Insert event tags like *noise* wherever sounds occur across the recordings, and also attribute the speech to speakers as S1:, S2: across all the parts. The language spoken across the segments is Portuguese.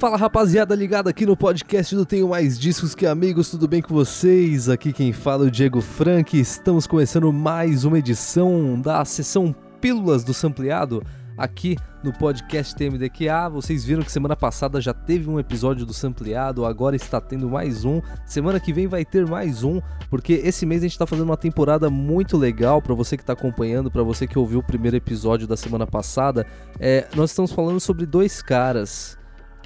S1: Fala rapaziada ligada aqui no podcast do Tenho Mais Discos que Amigos, tudo bem com vocês? Aqui quem fala é o Diego Frank, estamos começando mais uma edição da sessão Pílulas do Sampleado aqui no podcast TMDQA. Vocês viram que semana passada já teve um episódio do Sampleado, agora está tendo mais um. Semana que vem vai ter mais um, porque esse mês a gente está fazendo uma temporada muito legal para você que está acompanhando, para você que ouviu o primeiro episódio da semana passada. É, nós estamos falando sobre dois caras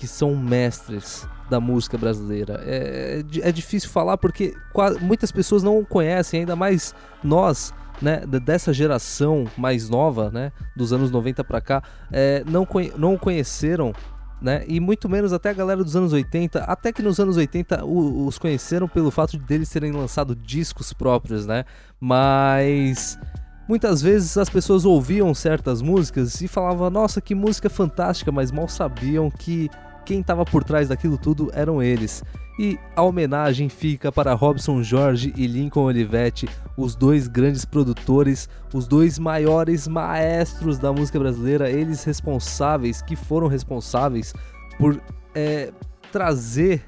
S1: que são mestres da música brasileira. É, é, é difícil falar porque muitas pessoas não conhecem, ainda mais nós, né, dessa geração mais nova, né, dos anos 90 para cá, é, não, não conheceram né? E muito menos até a galera dos anos 80, até que nos anos 80 os conheceram pelo fato de eles terem lançado discos próprios, né? Mas muitas vezes as pessoas ouviam certas músicas e falavam: "Nossa, que música fantástica", mas mal sabiam que quem estava por trás daquilo tudo eram eles. E a homenagem fica para Robson Jorge e Lincoln Olivetti, os dois grandes produtores, os dois maiores maestros da música brasileira, eles responsáveis, que foram responsáveis por é, trazer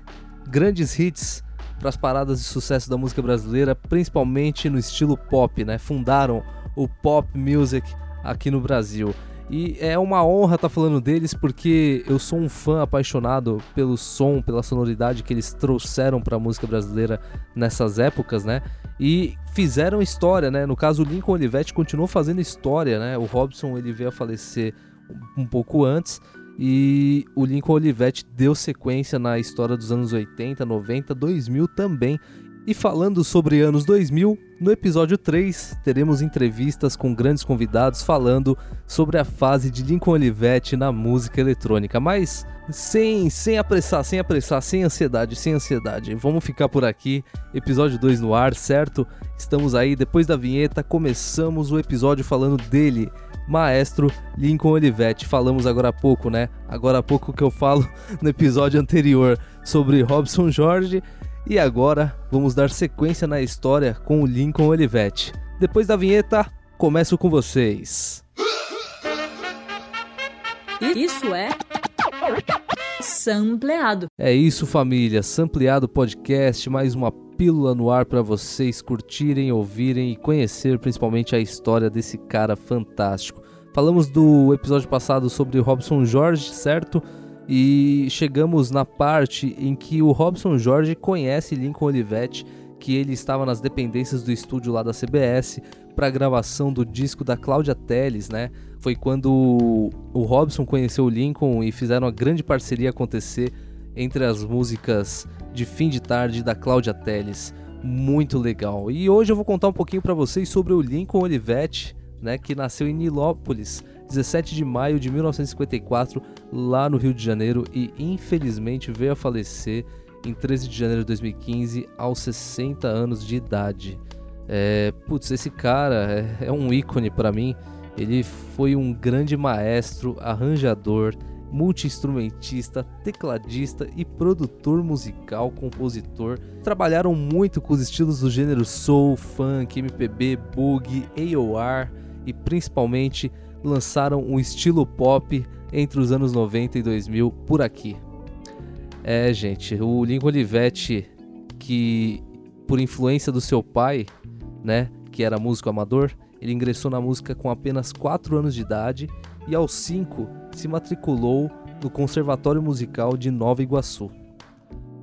S1: grandes hits para as paradas de sucesso da música brasileira, principalmente no estilo pop, né? Fundaram o pop music aqui no Brasil. E é uma honra estar tá falando deles porque eu sou um fã apaixonado pelo som, pela sonoridade que eles trouxeram para a música brasileira nessas épocas, né? E fizeram história, né? No caso, o Lincoln Olivetti continuou fazendo história, né? O Robson ele veio a falecer um pouco antes e o Lincoln Olivetti deu sequência na história dos anos 80, 90, 2000 também. E falando sobre anos 2000, no episódio 3 teremos entrevistas com grandes convidados falando sobre a fase de Lincoln Olivetti na música eletrônica, mas sem, sem apressar, sem apressar, sem ansiedade, sem ansiedade. Vamos ficar por aqui, episódio 2 no ar, certo? Estamos aí, depois da vinheta, começamos o episódio falando dele, maestro Lincoln Olivetti. Falamos agora há pouco, né? Agora há pouco que eu falo *laughs* no episódio anterior sobre Robson Jorge e agora vamos dar sequência na história com o Lincoln Olivetti. Depois da vinheta, começo com vocês.
S2: Isso é Sampleado.
S1: É isso, família. Sampleado Podcast, mais uma pílula no ar para vocês curtirem, ouvirem e conhecer principalmente a história desse cara fantástico. Falamos do episódio passado sobre Robson Jorge, certo? E chegamos na parte em que o Robson Jorge conhece Lincoln Olivetti, que ele estava nas dependências do estúdio lá da CBS para a gravação do disco da Cláudia Teles, né? Foi quando o Robson conheceu o Lincoln e fizeram uma grande parceria acontecer entre as músicas de fim de tarde da Cláudia Teles. Muito legal. E hoje eu vou contar um pouquinho para vocês sobre o Lincoln Olivetti, né, que nasceu em Nilópolis, 17 de maio de 1954, lá no Rio de Janeiro, e infelizmente veio a falecer em 13 de janeiro de 2015, aos 60 anos de idade. É, putz, esse cara é, é um ícone para mim. Ele foi um grande maestro, arranjador, multi-instrumentista, tecladista e produtor musical, compositor. Trabalharam muito com os estilos do gênero soul, funk, MPB, boogie, AOR e principalmente lançaram um estilo pop entre os anos 90 e 2000 por aqui. É, gente, o Lincoln Olivetti, que por influência do seu pai, né, que era músico amador, ele ingressou na música com apenas 4 anos de idade e aos 5 se matriculou no Conservatório Musical de Nova Iguaçu.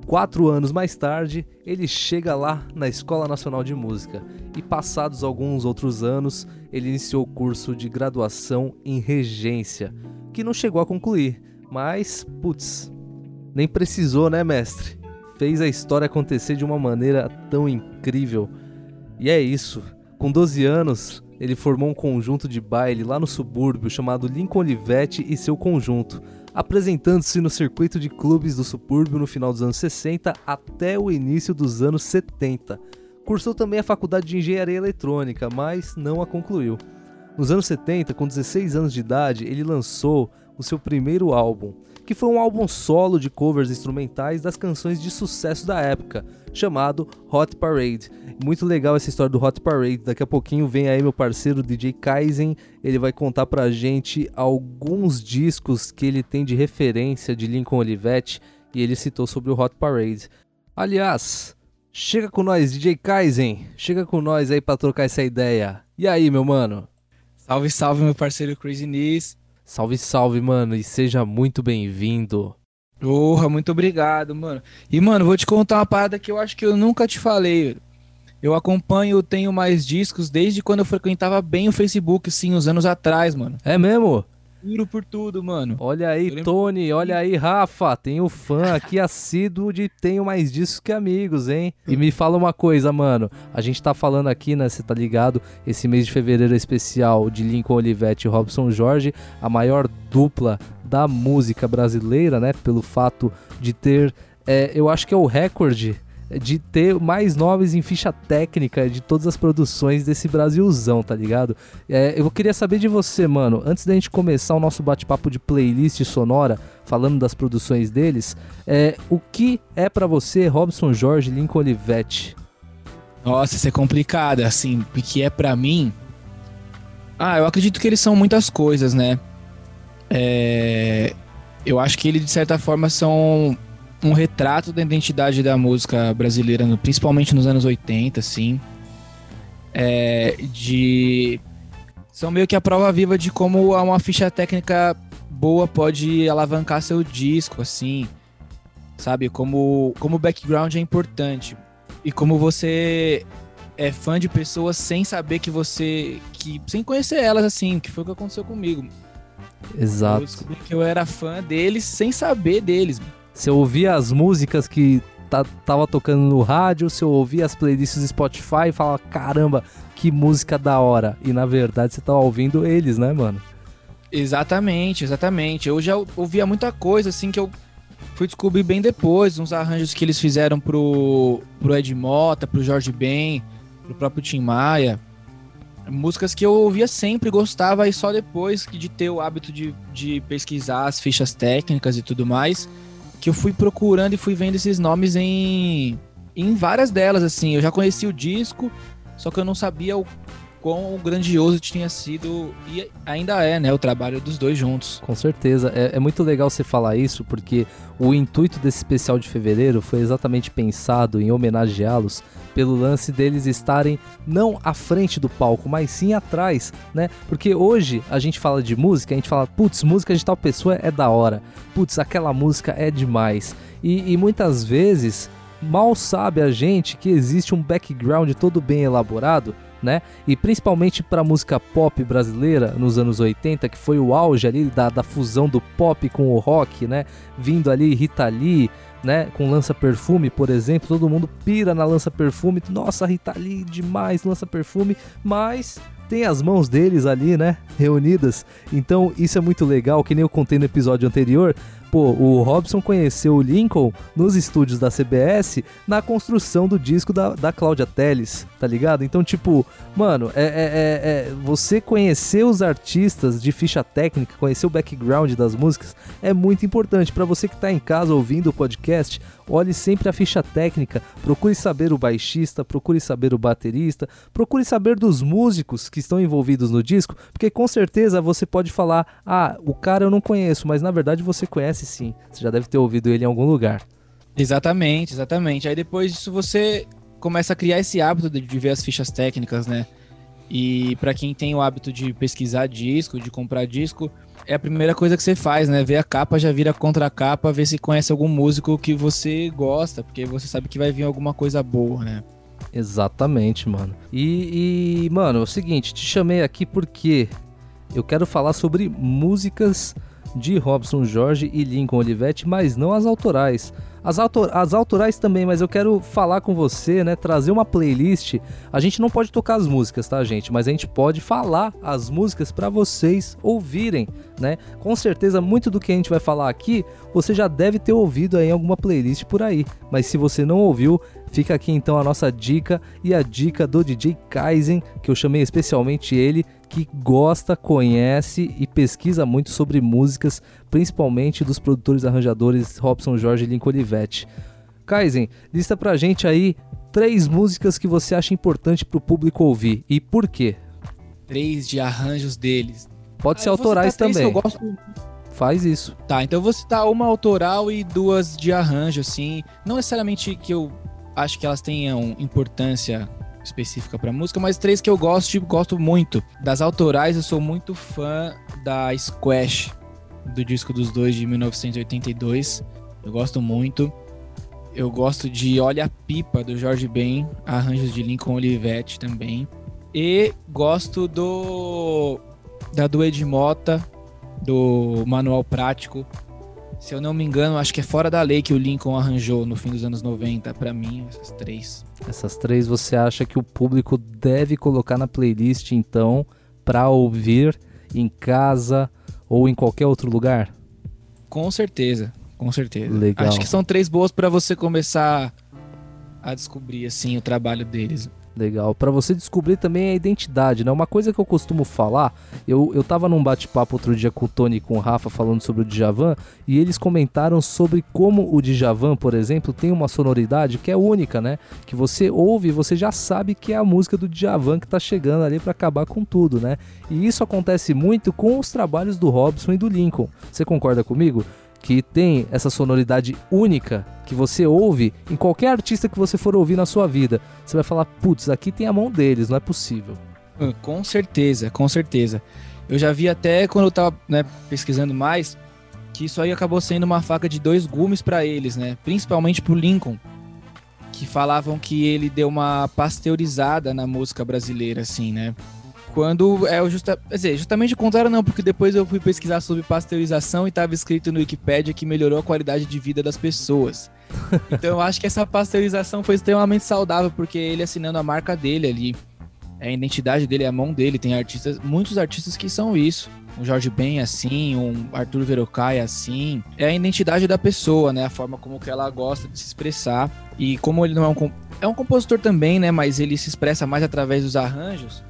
S1: Quatro anos mais tarde, ele chega lá na Escola Nacional de Música e, passados alguns outros anos, ele iniciou o curso de graduação em regência, que não chegou a concluir, mas, putz, nem precisou, né, mestre? Fez a história acontecer de uma maneira tão incrível. E é isso. Com 12 anos, ele formou um conjunto de baile lá no subúrbio chamado Lincoln Olivetti e seu conjunto apresentando-se no circuito de clubes do subúrbio no final dos anos 60 até o início dos anos 70. Cursou também a faculdade de engenharia eletrônica, mas não a concluiu. Nos anos 70, com 16 anos de idade, ele lançou o seu primeiro álbum que foi um álbum solo de covers instrumentais das canções de sucesso da época, chamado Hot Parade. Muito legal essa história do Hot Parade. Daqui a pouquinho vem aí meu parceiro DJ Kaizen, ele vai contar pra gente alguns discos que ele tem de referência de Lincoln Olivetti e ele citou sobre o Hot Parade. Aliás, chega com nós, DJ Kaizen, chega com nós aí para trocar essa ideia. E aí, meu mano?
S2: Salve, salve, meu parceiro Crazy Nis.
S1: Salve, salve, mano, e seja muito bem-vindo.
S2: Porra, muito obrigado, mano. E, mano, vou te contar uma parada que eu acho que eu nunca te falei. Eu acompanho, tenho mais discos desde quando eu frequentava bem o Facebook, sim, uns anos atrás, mano.
S1: É mesmo?
S2: Juro por tudo, mano.
S1: Olha aí, lembro... Tony, olha aí, Rafa. Tenho fã aqui assíduo de Tenho Mais Discos que Amigos, hein? E me fala uma coisa, mano. A gente tá falando aqui, né? Você tá ligado? Esse mês de fevereiro é especial de Lincoln Olivetti e Robson Jorge, a maior dupla da música brasileira, né? Pelo fato de ter. É, eu acho que é o recorde de ter mais nomes em ficha técnica de todas as produções desse Brasilzão, tá ligado? É, eu queria saber de você, mano, antes da gente começar o nosso bate-papo de playlist sonora, falando das produções deles, é, o que é para você Robson Jorge Lincoln Olivetti?
S2: Nossa, isso é complicado, assim, porque é para mim. Ah, eu acredito que eles são muitas coisas, né? É... Eu acho que eles, de certa forma, são um retrato da identidade da música brasileira, principalmente nos anos 80, assim. É, de são meio que a prova viva de como uma ficha técnica boa pode alavancar seu disco, assim, sabe? Como como o background é importante e como você é fã de pessoas sem saber que você que sem conhecer elas assim, que foi o que aconteceu comigo.
S1: Exato.
S2: Eu descobri que eu era fã deles sem saber deles.
S1: Você ouvia as músicas que tá, tava tocando no rádio, você ouvia as playlists do Spotify e falava, caramba, que música da hora. E na verdade você tava ouvindo eles, né, mano?
S2: Exatamente, exatamente. Eu já ouvia muita coisa, assim, que eu fui descobrir bem depois, uns arranjos que eles fizeram pro, pro Ed Mota, pro Jorge Ben, pro próprio Tim Maia. Músicas que eu ouvia sempre, gostava, e só depois de ter o hábito de, de pesquisar as fichas técnicas e tudo mais, que eu fui procurando e fui vendo esses nomes em, em várias delas, assim. Eu já conheci o disco, só que eu não sabia o quão grandioso tinha sido e ainda é, né, o trabalho dos dois juntos.
S1: Com certeza. É, é, muito legal você falar isso, porque o intuito desse especial de fevereiro foi exatamente pensado em homenageá-los pelo lance deles estarem não à frente do palco, mas sim atrás, né? Porque hoje a gente fala de música, a gente fala, putz, música de tal pessoa é da hora, putz, aquela música é demais. E, e muitas vezes mal sabe a gente que existe um background todo bem elaborado né? E principalmente para a música pop brasileira nos anos 80, que foi o auge ali da, da fusão do pop com o rock, né? Vindo ali Rita Lee, né? Com Lança Perfume, por exemplo, todo mundo pira na Lança Perfume. Nossa, Rita Lee demais, Lança Perfume, mas tem as mãos deles ali, né? Reunidas. Então isso é muito legal, que nem eu contei no episódio anterior pô, o Robson conheceu o Lincoln nos estúdios da CBS na construção do disco da, da Cláudia Telles, tá ligado? Então, tipo, mano, é, é, é, é você conhecer os artistas de ficha técnica, conhecer o background das músicas, é muito importante. para você que tá em casa ouvindo o podcast, olhe sempre a ficha técnica, procure saber o baixista, procure saber o baterista, procure saber dos músicos que estão envolvidos no disco, porque com certeza você pode falar: ah, o cara eu não conheço, mas na verdade você conhece conhece sim. Você já deve ter ouvido ele em algum lugar.
S2: Exatamente, exatamente. Aí depois disso você começa a criar esse hábito de ver as fichas técnicas, né? E para quem tem o hábito de pesquisar disco, de comprar disco, é a primeira coisa que você faz, né? Ver a capa, já vira contra a capa, ver se conhece algum músico que você gosta, porque você sabe que vai vir alguma coisa boa, né?
S1: Exatamente, mano. E, e mano, é o seguinte, te chamei aqui porque eu quero falar sobre músicas de Robson Jorge e Lincoln Olivetti, mas não as autorais. As, autor as autorais também, mas eu quero falar com você, né? Trazer uma playlist. A gente não pode tocar as músicas, tá, gente? Mas a gente pode falar as músicas para vocês ouvirem, né? Com certeza, muito do que a gente vai falar aqui, você já deve ter ouvido aí em alguma playlist por aí. Mas se você não ouviu, fica aqui então a nossa dica e a dica do DJ Kaizen, que eu chamei especialmente ele, que gosta, conhece e pesquisa muito sobre músicas, principalmente dos produtores arranjadores Robson Jorge e Lincoln Olivetti. Kaizen, lista pra gente aí três músicas que você acha importante pro público ouvir e por quê?
S2: Três de arranjos deles.
S1: Pode ah, ser autorais também. eu
S2: gosto
S1: Faz isso.
S2: Tá, então eu vou citar uma autoral e duas de arranjo, assim. Não necessariamente que eu acho que elas tenham importância específica para música, mas três que eu gosto, tipo, gosto muito. Das autorais, eu sou muito fã da Squash, do disco dos dois de 1982. Eu gosto muito. Eu gosto de Olha a Pipa, do Jorge Ben, arranjos de Lincoln Olivetti também. E gosto do da do Ed Mota, do Manual Prático. Se eu não me engano, acho que é fora da lei que o Lincoln arranjou no fim dos anos 90. Para mim, essas três.
S1: Essas três você acha que o público deve colocar na playlist, então, para ouvir em casa ou em qualquer outro lugar?
S2: Com certeza, com certeza.
S1: Legal.
S2: Acho que são três boas para você começar a descobrir assim o trabalho deles.
S1: Legal. Para você descobrir também a identidade, né? Uma coisa que eu costumo falar, eu, eu tava num bate-papo outro dia com o Tony e com o Rafa falando sobre o Djavan, e eles comentaram sobre como o Djavan, por exemplo, tem uma sonoridade que é única, né? Que você ouve e você já sabe que é a música do Djavan que tá chegando ali para acabar com tudo, né? E isso acontece muito com os trabalhos do Robson e do Lincoln. Você concorda comigo? Que tem essa sonoridade única que você ouve em qualquer artista que você for ouvir na sua vida. Você vai falar, putz, aqui tem a mão deles, não é possível.
S2: Hum, com certeza, com certeza. Eu já vi até quando eu tava né, pesquisando mais que isso aí acabou sendo uma faca de dois gumes para eles, né? Principalmente pro Lincoln, que falavam que ele deu uma pasteurizada na música brasileira, assim, né? Quando é o justa, quer dizer, justamente o contrário não, porque depois eu fui pesquisar sobre pasteurização e estava escrito no Wikipedia que melhorou a qualidade de vida das pessoas. *laughs* então eu acho que essa pasteurização foi extremamente saudável, porque ele assinando a marca dele ali, é a identidade dele, é a mão dele, tem artistas, muitos artistas que são isso. Um Jorge Ben assim, um Arthur Verocai assim. É a identidade da pessoa, né? A forma como que ela gosta de se expressar. E como ele não é um, é um compositor também, né? Mas ele se expressa mais através dos arranjos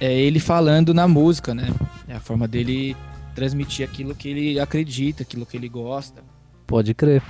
S2: é ele falando na música, né? É a forma dele transmitir aquilo que ele acredita, aquilo que ele gosta.
S1: Pode crer.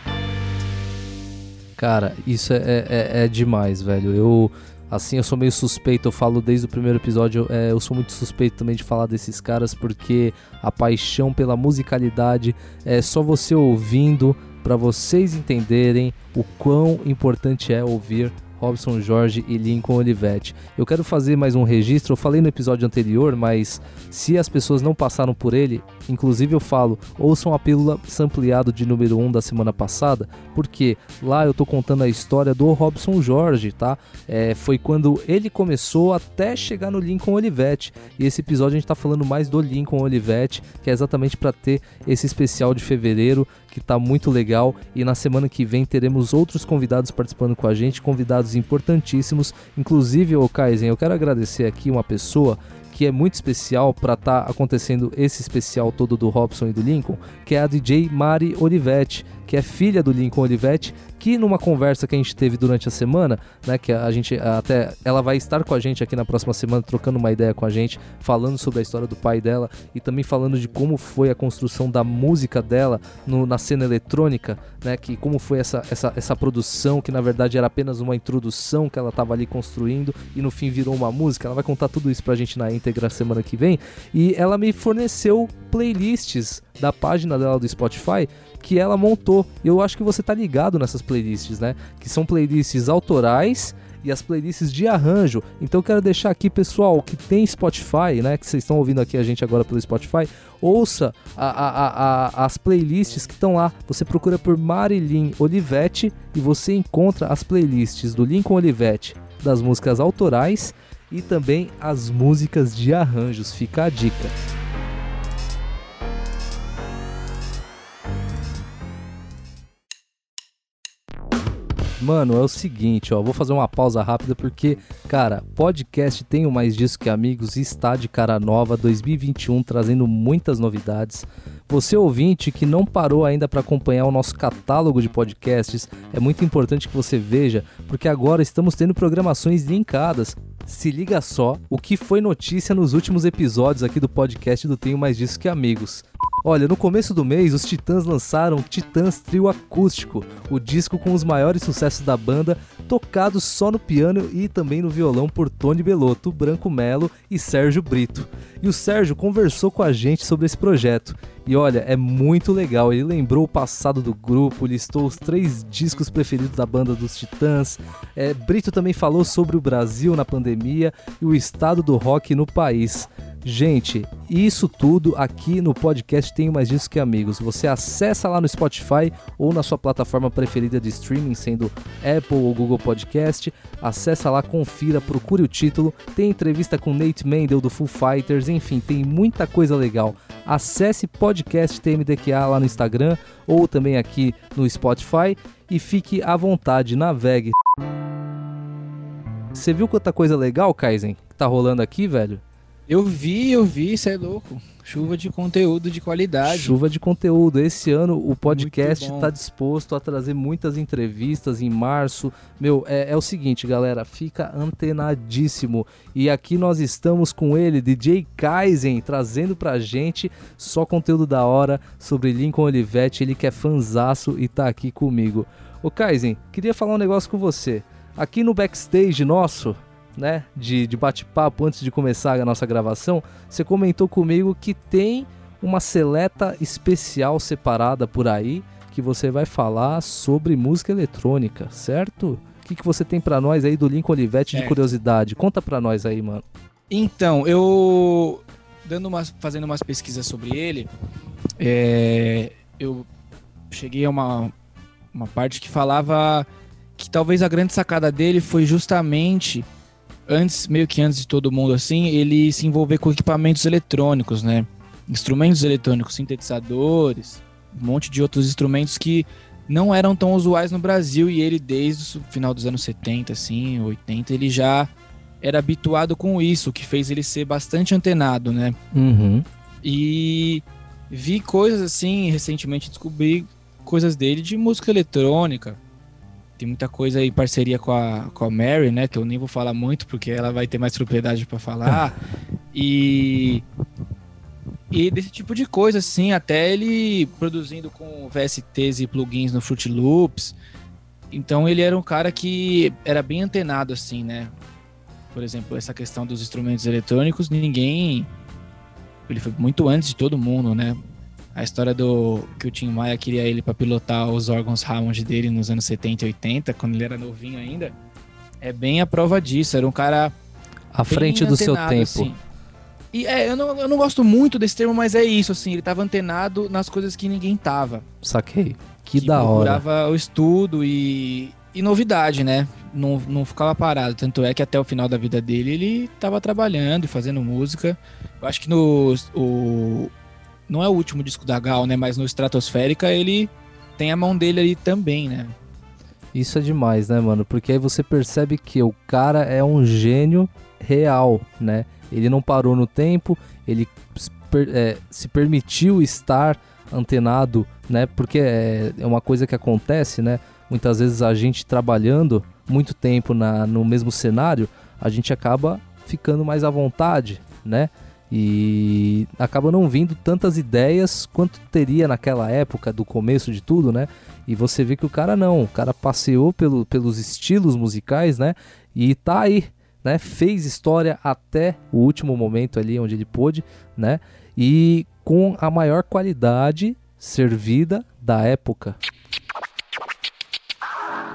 S1: Cara, isso é, é, é, é demais, velho. Eu, assim, eu sou meio suspeito, eu falo desde o primeiro episódio, é, eu sou muito suspeito também de falar desses caras, porque a paixão pela musicalidade é só você ouvindo para vocês entenderem o quão importante é ouvir Robson Jorge e Lincoln Olivetti. Eu quero fazer mais um registro, eu falei no episódio anterior, mas se as pessoas não passaram por ele, inclusive eu falo, ouçam a pílula sampleado de número 1 um da semana passada, porque lá eu tô contando a história do Robson Jorge, tá? É, foi quando ele começou até chegar no Lincoln Olivetti. E esse episódio a gente tá falando mais do Lincoln Olivetti, que é exatamente para ter esse especial de fevereiro que tá muito legal. E na semana que vem teremos outros convidados participando com a gente, convidados importantíssimos. Inclusive, o Kaizen, eu quero agradecer aqui uma pessoa que é muito especial para estar tá acontecendo esse especial todo do Robson e do Lincoln, que é a DJ Mari Olivetti, que é filha do Lincoln Olivetti que numa conversa que a gente teve durante a semana, né, que a gente até ela vai estar com a gente aqui na próxima semana trocando uma ideia com a gente, falando sobre a história do pai dela e também falando de como foi a construção da música dela no, na cena eletrônica, né, que como foi essa, essa, essa produção que na verdade era apenas uma introdução que ela estava ali construindo e no fim virou uma música. Ela vai contar tudo isso pra gente na íntegra semana que vem e ela me forneceu playlists da página dela do Spotify que ela montou. E eu acho que você tá ligado nessas playlists, né? Que são playlists autorais e as playlists de arranjo. Então quero deixar aqui, pessoal, que tem Spotify, né? Que vocês estão ouvindo aqui a gente agora pelo Spotify, ouça a, a, a, as playlists que estão lá. Você procura por Marilyn Olivetti e você encontra as playlists do Lincoln Olivetti, das músicas autorais e também as músicas de arranjos. Fica a dica. Mano, é o seguinte, ó, vou fazer uma pausa rápida porque, cara, podcast Tenho Mais Disso Que Amigos está de cara nova 2021, trazendo muitas novidades. Você ouvinte que não parou ainda para acompanhar o nosso catálogo de podcasts, é muito importante que você veja, porque agora estamos tendo programações linkadas Se liga só o que foi notícia nos últimos episódios aqui do podcast do Tenho Mais Disso Que Amigos. Olha, no começo do mês, os Titãs lançaram Titãs Trio Acústico, o disco com os maiores sucessos da banda, tocado só no piano e também no violão por Tony Belotto, Branco Melo e Sérgio Brito. E o Sérgio conversou com a gente sobre esse projeto. E olha, é muito legal. Ele lembrou o passado do grupo, listou os três discos preferidos da banda dos Titãs. É, Brito também falou sobre o Brasil na pandemia e o estado do rock no país. Gente, isso tudo aqui no podcast Tenho Mais Disso Que Amigos. Você acessa lá no Spotify ou na sua plataforma preferida de streaming, sendo Apple ou Google Podcast. Acessa lá, confira, procure o título. Tem entrevista com Nate Mendel do Full Fighters, enfim, tem muita coisa legal. Acesse podcast TMDQA lá no Instagram ou também aqui no Spotify e fique à vontade, navegue. Você viu quanta coisa legal, Kaizen, que tá rolando aqui, velho?
S2: Eu vi, eu vi, isso é louco. Chuva de conteúdo de qualidade.
S1: Chuva de conteúdo. Esse ano o podcast está disposto a trazer muitas entrevistas em março. Meu, é, é, o seguinte, galera, fica antenadíssimo. E aqui nós estamos com ele, DJ Kaizen, trazendo pra gente só conteúdo da hora sobre Lincoln Olivetti. Ele que é fanzaço e tá aqui comigo. Ô Kaizen, queria falar um negócio com você. Aqui no backstage nosso, né, de, de bate-papo antes de começar a nossa gravação, você comentou comigo que tem uma seleta especial separada por aí que você vai falar sobre música eletrônica, certo? O que, que você tem para nós aí do Lincoln Olivetti de curiosidade? Conta para nós aí, mano.
S2: Então, eu dando umas, fazendo umas pesquisas sobre ele, é, eu cheguei a uma, uma parte que falava que talvez a grande sacada dele foi justamente antes, meio que antes de todo mundo assim, ele se envolver com equipamentos eletrônicos, né? Instrumentos eletrônicos, sintetizadores, um monte de outros instrumentos que não eram tão usuais no Brasil e ele desde o final dos anos 70, assim, 80, ele já era habituado com isso, o que fez ele ser bastante antenado, né?
S1: Uhum.
S2: E vi coisas assim, recentemente descobri coisas dele de música eletrônica, tem muita coisa em parceria com a, com a Mary, né? Que eu nem vou falar muito porque ela vai ter mais propriedade para falar. *laughs* e e desse tipo de coisa, assim, até ele produzindo com VSTs e plugins no Fruit Loops. Então ele era um cara que era bem antenado, assim, né? Por exemplo, essa questão dos instrumentos eletrônicos, ninguém. Ele foi muito antes de todo mundo, né? A história do que o Tim Maia queria ele para pilotar os órgãos Hammond dele nos anos 70 e 80, quando ele era novinho ainda, é bem a prova disso. Era um cara
S1: à frente do seu tempo. Assim.
S2: E é, eu não, eu não gosto muito desse termo, mas é isso, assim, ele tava antenado nas coisas que ninguém tava.
S1: Saquei. Que, que da hora.
S2: procurava o estudo e, e novidade, né? Não, não ficava parado. Tanto é que até o final da vida dele ele tava trabalhando e fazendo música. Eu acho que no o, não é o último disco da Gal, né? Mas no Estratosférica ele tem a mão dele ali também, né?
S1: Isso é demais, né, mano? Porque aí você percebe que o cara é um gênio real, né? Ele não parou no tempo, ele é, se permitiu estar antenado, né? Porque é, é uma coisa que acontece, né? Muitas vezes a gente trabalhando muito tempo na, no mesmo cenário, a gente acaba ficando mais à vontade, né? E acaba não vindo tantas ideias quanto teria naquela época do começo de tudo, né? E você vê que o cara não, o cara passeou pelo, pelos estilos musicais, né? E tá aí, né? Fez história até o último momento ali onde ele pôde, né? E com a maior qualidade servida da época.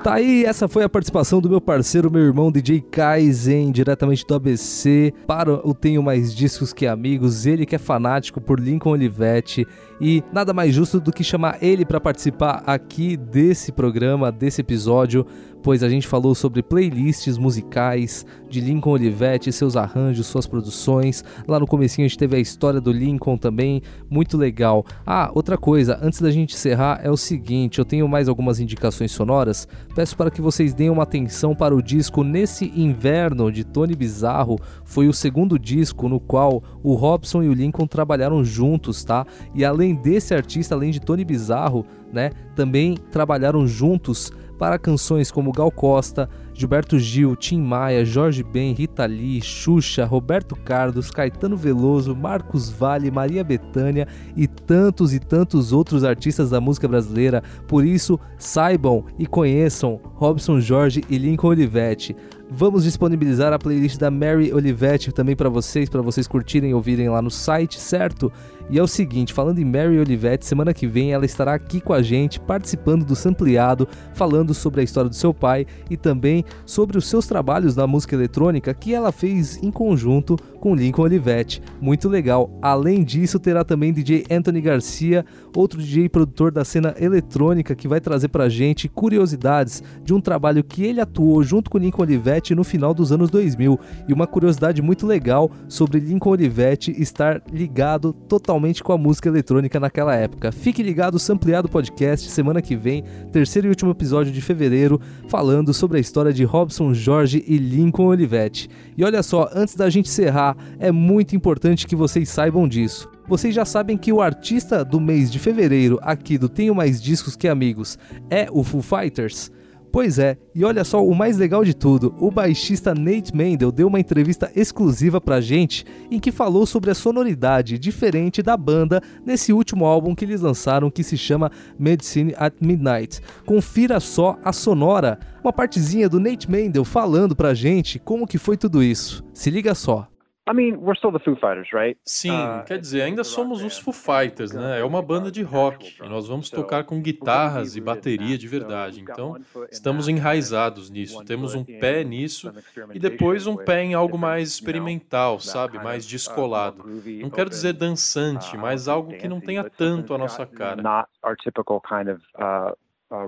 S1: Tá aí, essa foi a participação do meu parceiro, meu irmão DJ Kaizen, diretamente do ABC, para o Tenho Mais Discos Que Amigos, ele que é fanático por Lincoln Olivetti, e nada mais justo do que chamar ele para participar aqui desse programa, desse episódio, pois a gente falou sobre playlists musicais de Lincoln Olivetti, seus arranjos, suas produções. Lá no comecinho a gente teve a história do Lincoln também, muito legal. Ah, outra coisa, antes da gente encerrar é o seguinte, eu tenho mais algumas indicações sonoras. Peço para que vocês deem uma atenção para o disco Nesse Inverno de Tony Bizarro. Foi o segundo disco no qual o Robson e o Lincoln trabalharam juntos, tá? E além desse artista, além de Tony Bizarro, né, também trabalharam juntos para canções como Gal Costa, Gilberto Gil, Tim Maia, Jorge Ben, Rita Lee, Xuxa, Roberto Carlos, Caetano Veloso, Marcos Vale, Maria Bethânia e tantos e tantos outros artistas da música brasileira. Por isso, saibam e conheçam Robson Jorge e Lincoln Olivetti. Vamos disponibilizar a playlist da Mary Olivetti também para vocês, para vocês curtirem e ouvirem lá no site, certo? E é o seguinte, falando em Mary Olivetti, semana que vem ela estará aqui com a gente, participando do Sampleado, falando sobre a história do seu pai e também sobre os seus trabalhos na música eletrônica que ela fez em conjunto com Lincoln Olivetti. Muito legal. Além disso, terá também DJ Anthony Garcia, outro DJ produtor da cena eletrônica que vai trazer pra gente curiosidades de um trabalho que ele atuou junto com Lincoln Olivetti no final dos anos 2000 e uma curiosidade muito legal sobre Lincoln Olivetti estar ligado totalmente com a música eletrônica naquela época. Fique ligado, Sampleado Podcast, semana que vem, terceiro e último episódio de fevereiro, falando sobre a história de Robson Jorge e Lincoln Olivetti. E olha só, antes da gente encerrar, é muito importante que vocês saibam disso. Vocês já sabem que o artista do mês de fevereiro aqui do Tenho Mais Discos Que Amigos é o Foo Fighters? Pois é, e olha só o mais legal de tudo: o baixista Nate Mendel deu uma entrevista exclusiva pra gente em que falou sobre a sonoridade diferente da banda nesse último álbum que eles lançaram que se chama Medicine at Midnight. Confira só a sonora, uma partezinha do Nate Mendel falando pra gente como que foi tudo isso. Se liga só.
S3: I mean, we're still the Foo Fighters, right?
S4: Sim, uh, quer dizer, ainda somos os Foo Fighters, né? É uma banda de rock e nós vamos tocar com guitarras e bateria de verdade. Então, estamos enraizados nisso, temos um pé nisso e depois um pé em algo mais experimental, sabe? Mais uh, descolado. Não quero dizer dançante, uh, mas algo que não tenha tanto a nossa cara. Not our typical kind of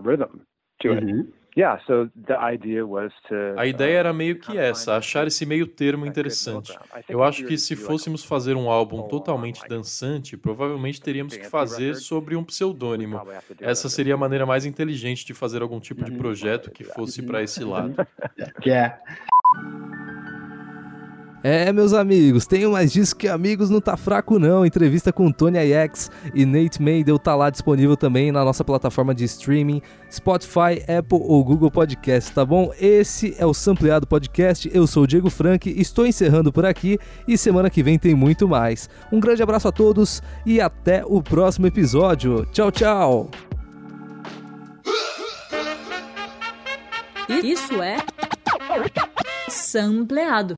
S4: rhythm to it. Uhum. A ideia era meio que essa, achar esse meio termo interessante. Eu acho que se fôssemos fazer um álbum totalmente dançante, provavelmente teríamos que fazer sobre um pseudônimo. Essa seria a maneira mais inteligente de fazer algum tipo de projeto que fosse para esse lado. *laughs* Yeah.
S1: É, meus amigos, tenho mais disso que amigos não tá fraco não. Entrevista com Tony Ajax e Nate Maidel tá lá disponível também na nossa plataforma de streaming, Spotify, Apple ou Google Podcast, tá bom? Esse é o Sampleado Podcast. Eu sou o Diego Frank, estou encerrando por aqui e semana que vem tem muito mais. Um grande abraço a todos e até o próximo episódio. Tchau, tchau.
S5: Isso é sampleado.